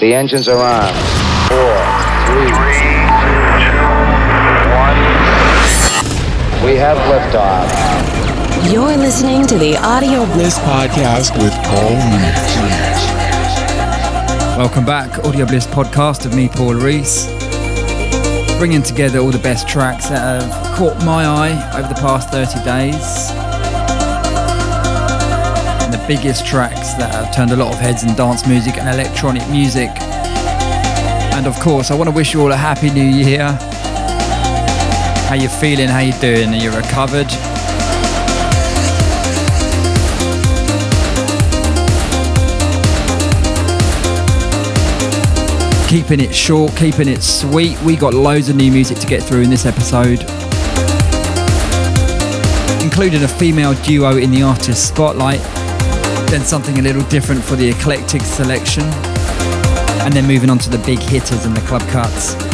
The engines are on. Four, three, two, one. We have liftoff. You're listening to the Audio Bliss podcast with Paul Reese. Welcome back, Audio Bliss podcast of me, Paul Reese. Bringing together all the best tracks that have caught my eye over the past 30 days. Biggest tracks that have turned a lot of heads in dance music and electronic music. And of course, I want to wish you all a happy new year. How you feeling? How you doing? Are you recovered? keeping it short, keeping it sweet. We got loads of new music to get through in this episode, including a female duo in the artist spotlight, then something a little different for the eclectic selection, and then moving on to the big hitters and the club cuts.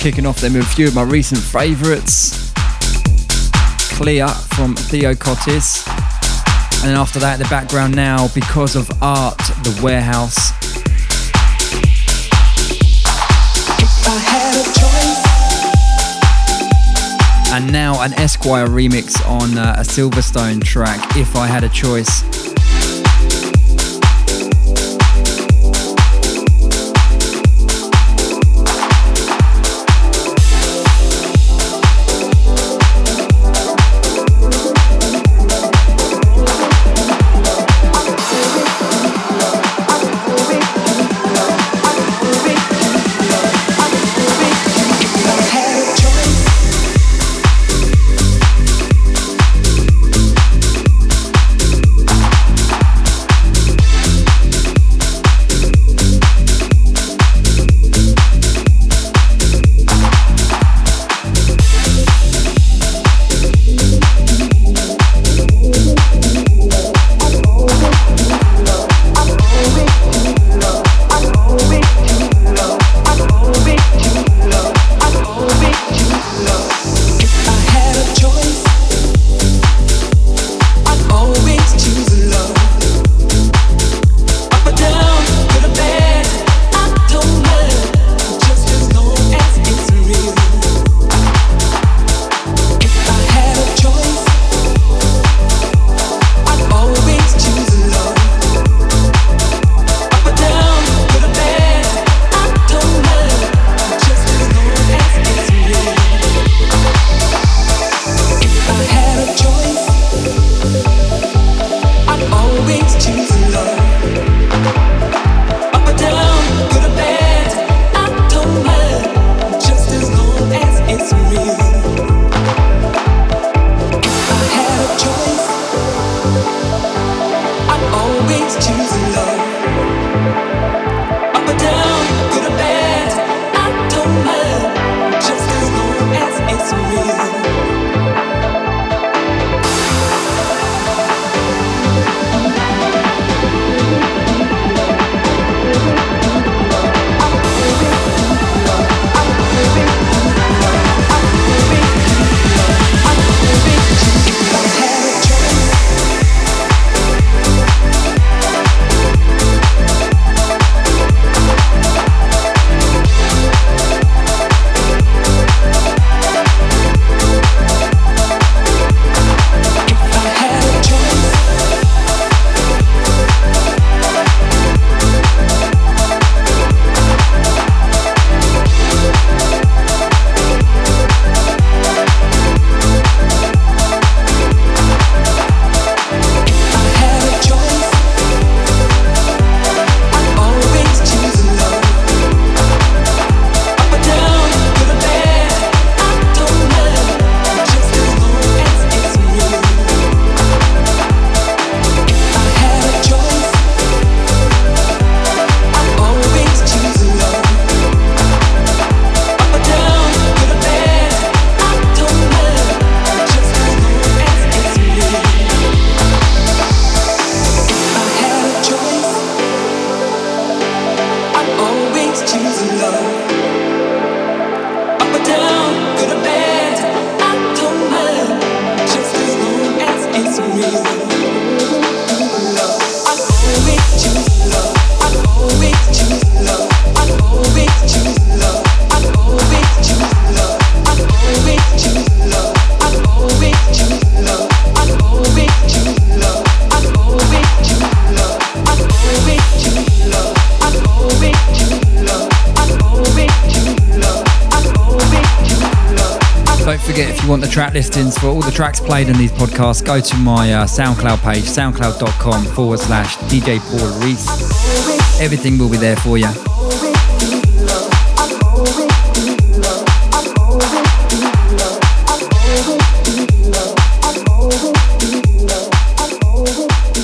Kicking off them with a few of my recent favourites. Clear from Theo Kottis. And then after that, the background now, because of art, the warehouse. And now an Esquire remix on uh, a Silverstone track, If I Had a Choice. Track listings for all the tracks played in these podcasts, go to my uh, SoundCloud page, soundcloud.com forward slash DJ Paul Reese. Everything will be there for you.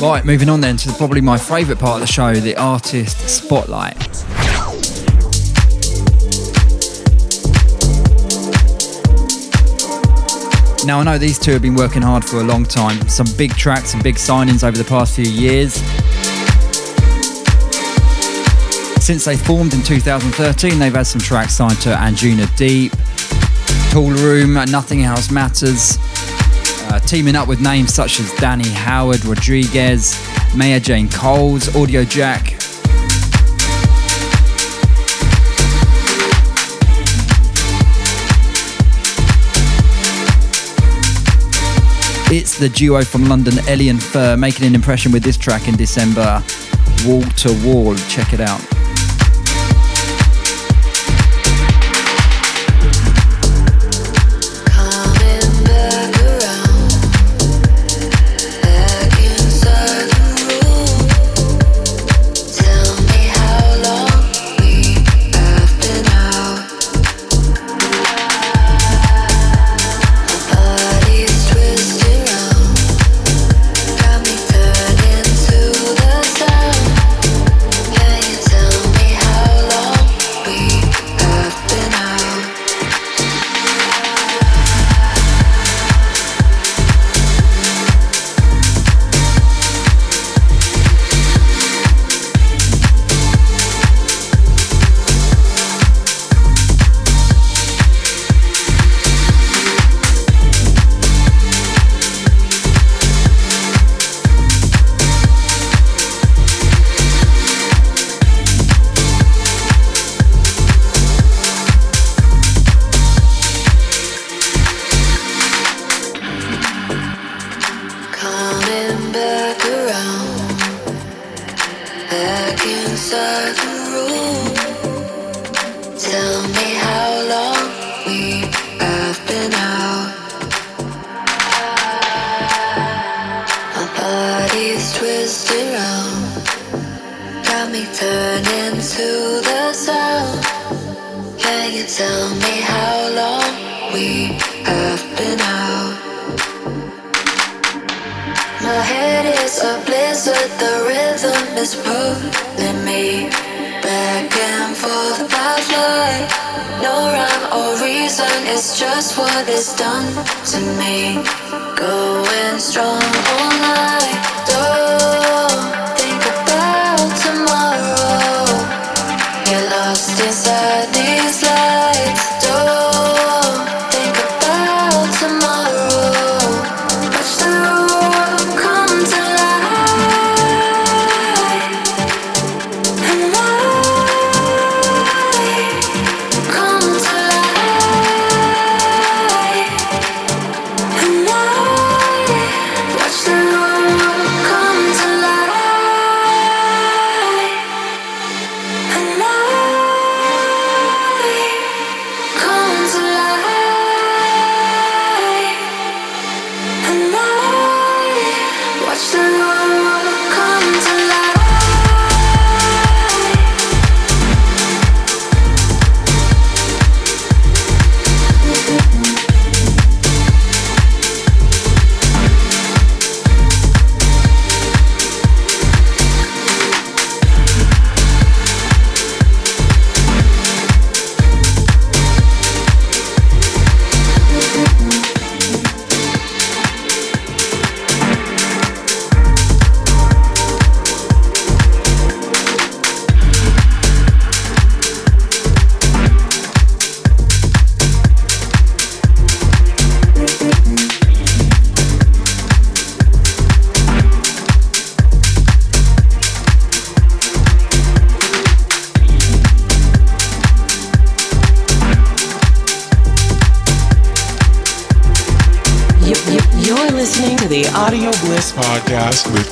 Right, moving on then to probably my favourite part of the show, the artist spotlight. Now, I know these two have been working hard for a long time. Some big tracks and big signings over the past few years. Since they formed in 2013, they've had some tracks signed to Anjuna Deep, Toolroom, Nothing Else Matters, uh, teaming up with names such as Danny Howard, Rodriguez, Maya Jane Coles, Audiojack. It's the duo from London, Eli and Fur, making an impression with this track in December, Wall to Wall. Check it out. podcast with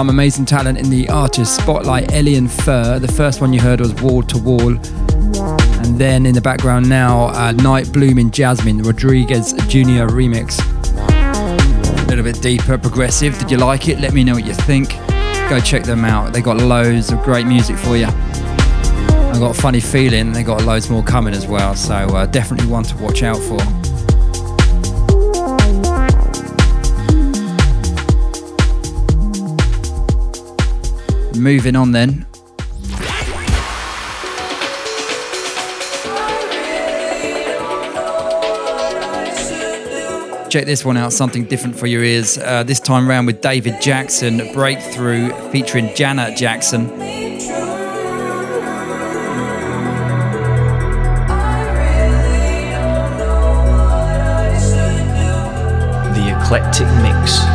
some amazing talent in the artist spotlight. Eli and Fur. The first one you heard was Wall to Wall. And then in the background now, uh, Night Blooming Jasmine, Rodriguez Jr. remix. A little bit deeper, progressive. Did you like it? Let me know what you think. Go check them out. They got loads of great music for you. I've got a funny feeling they got loads more coming as well, so uh, definitely one to watch out for. Moving on then. Check this one out, something different for your ears. Uh, this time round with David Jackson, Breakthrough, featuring Janet Jackson. The eclectic mix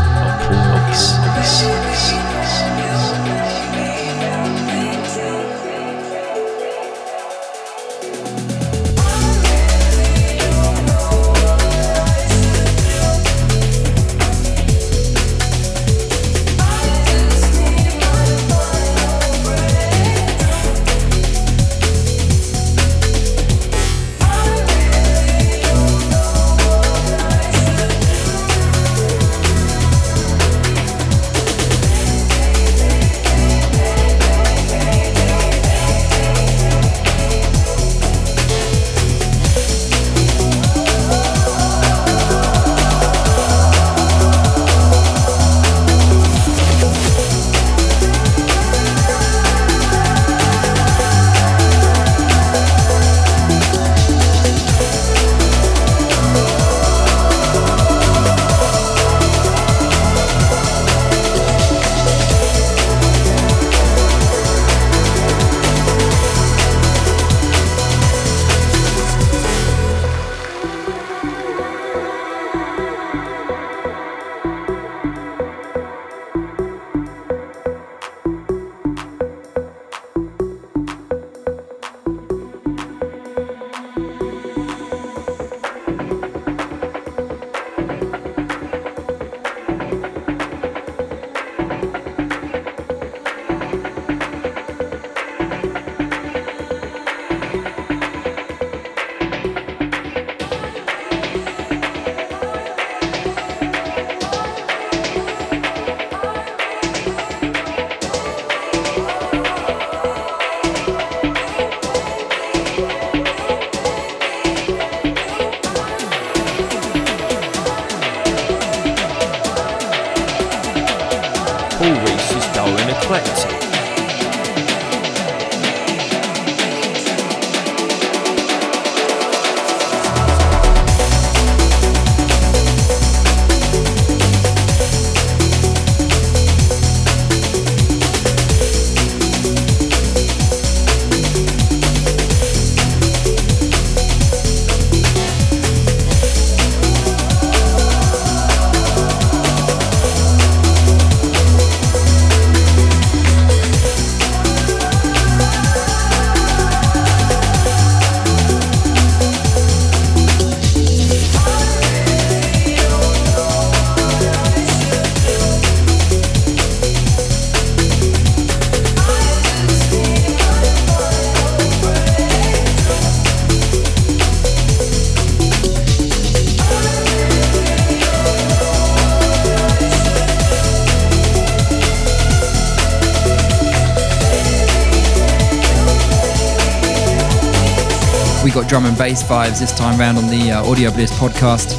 got drum and bass vibes this time round on the uh, Audio Bliss podcast.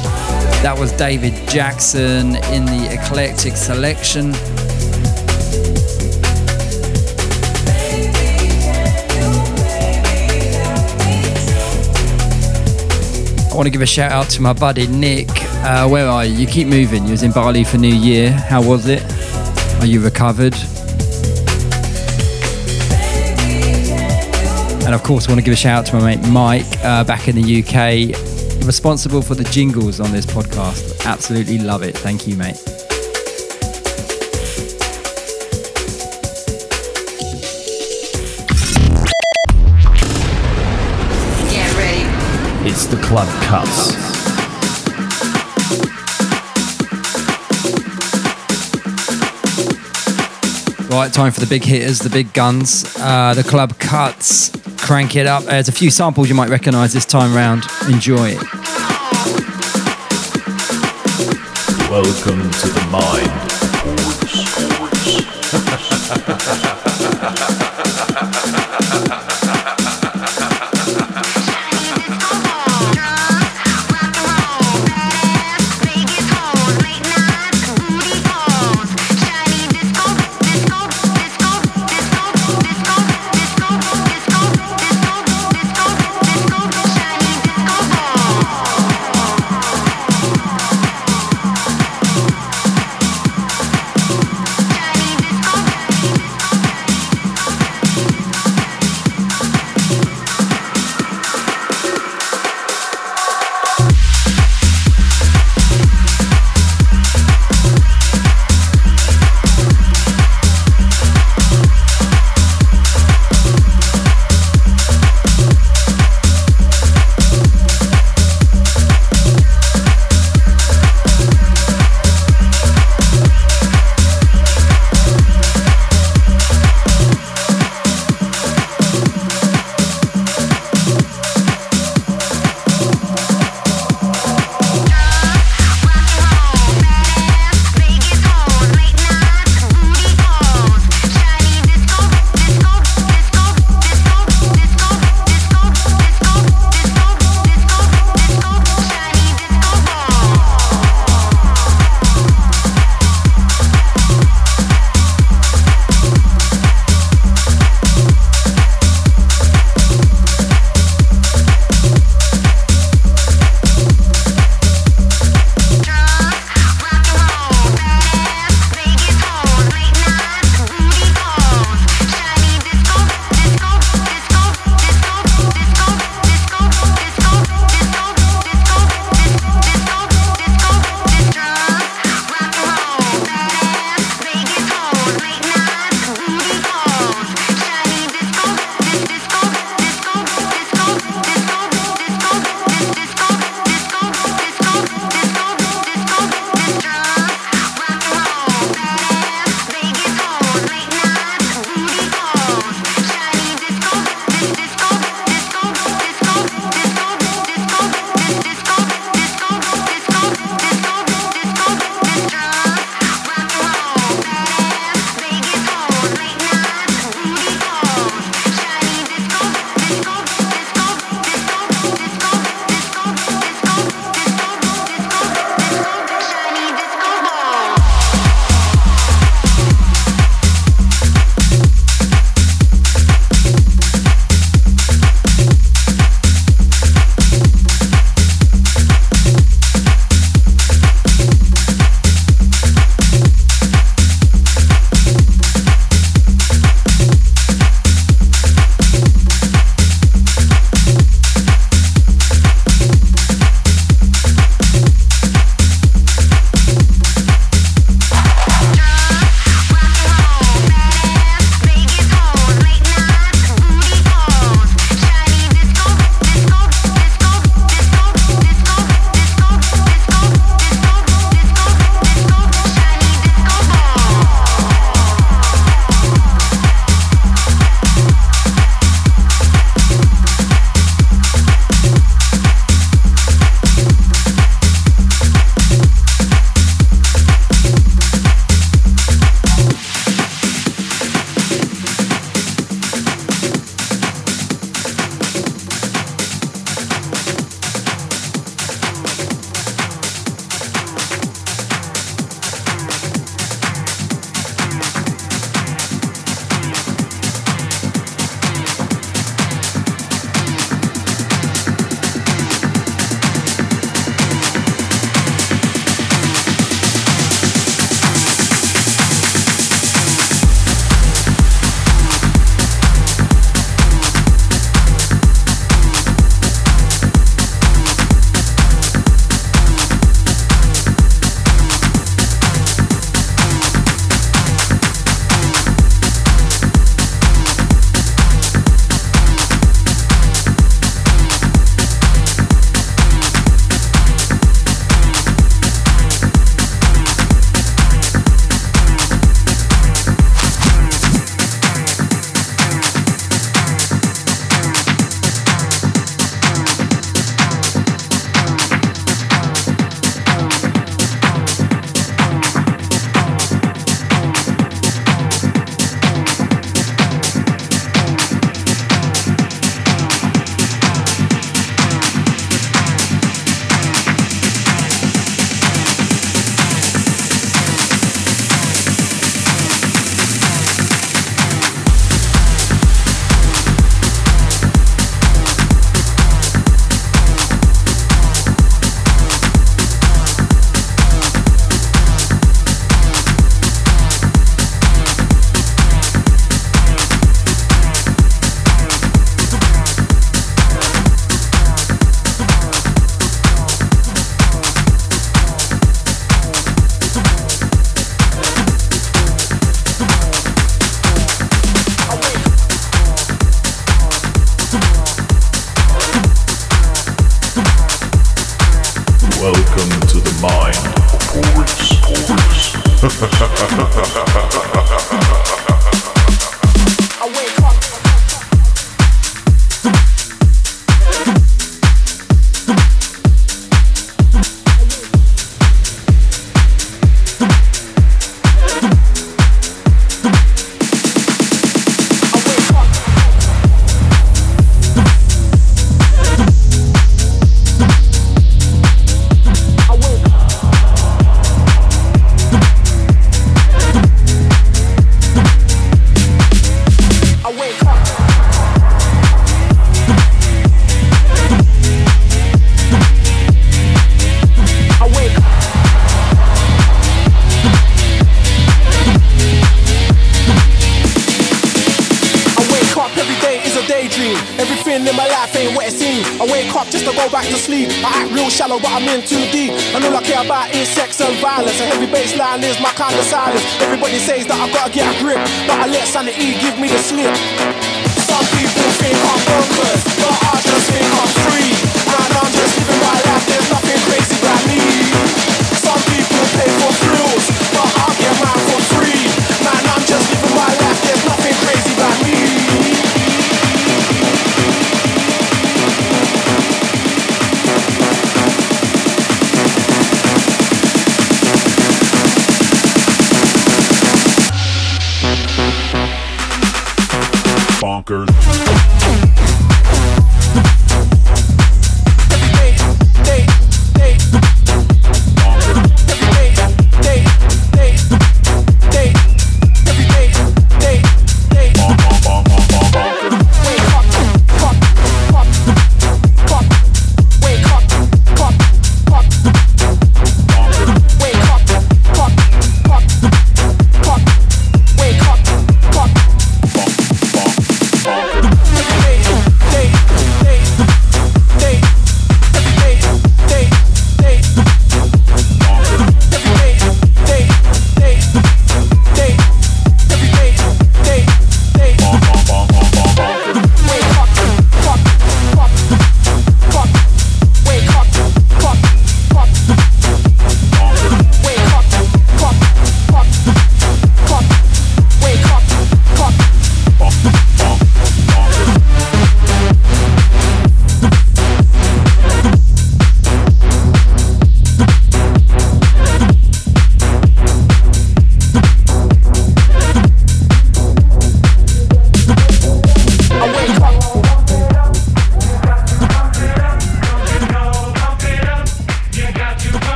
That was David Jackson in the eclectic selection. I want to give a shout out to my buddy Nick. Uh, where are you? You keep moving. You was in Bali for New Year. How was it? Are you recovered? And of course, I want to give a shout out to my mate Mike uh, back in the UK, responsible for the jingles on this podcast. Absolutely love it. Thank you, mate. Get ready. It's the Club Cuts. right, time for the big hitters, the big guns, uh, the club cuts. Crank it up. There's a few samples you might recognise this time round. Enjoy it. Welcome to the mind.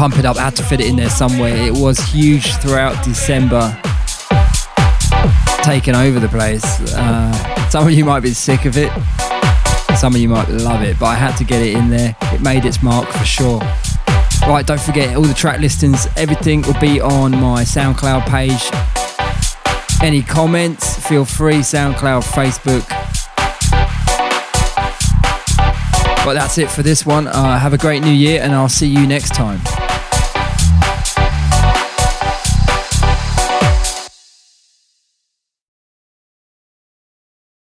Pump It Up, had to fit it in there somewhere. It was huge throughout December, taking over the place. Uh, some of you might be sick of it, some of you might love it, but I had to get it in there. It made its mark for sure. Right, don't forget all the track listings, everything will be on my SoundCloud page. Any comments, feel free, SoundCloud, Facebook. But that's it for this one. Uh, have a great new year, and I'll see you next time.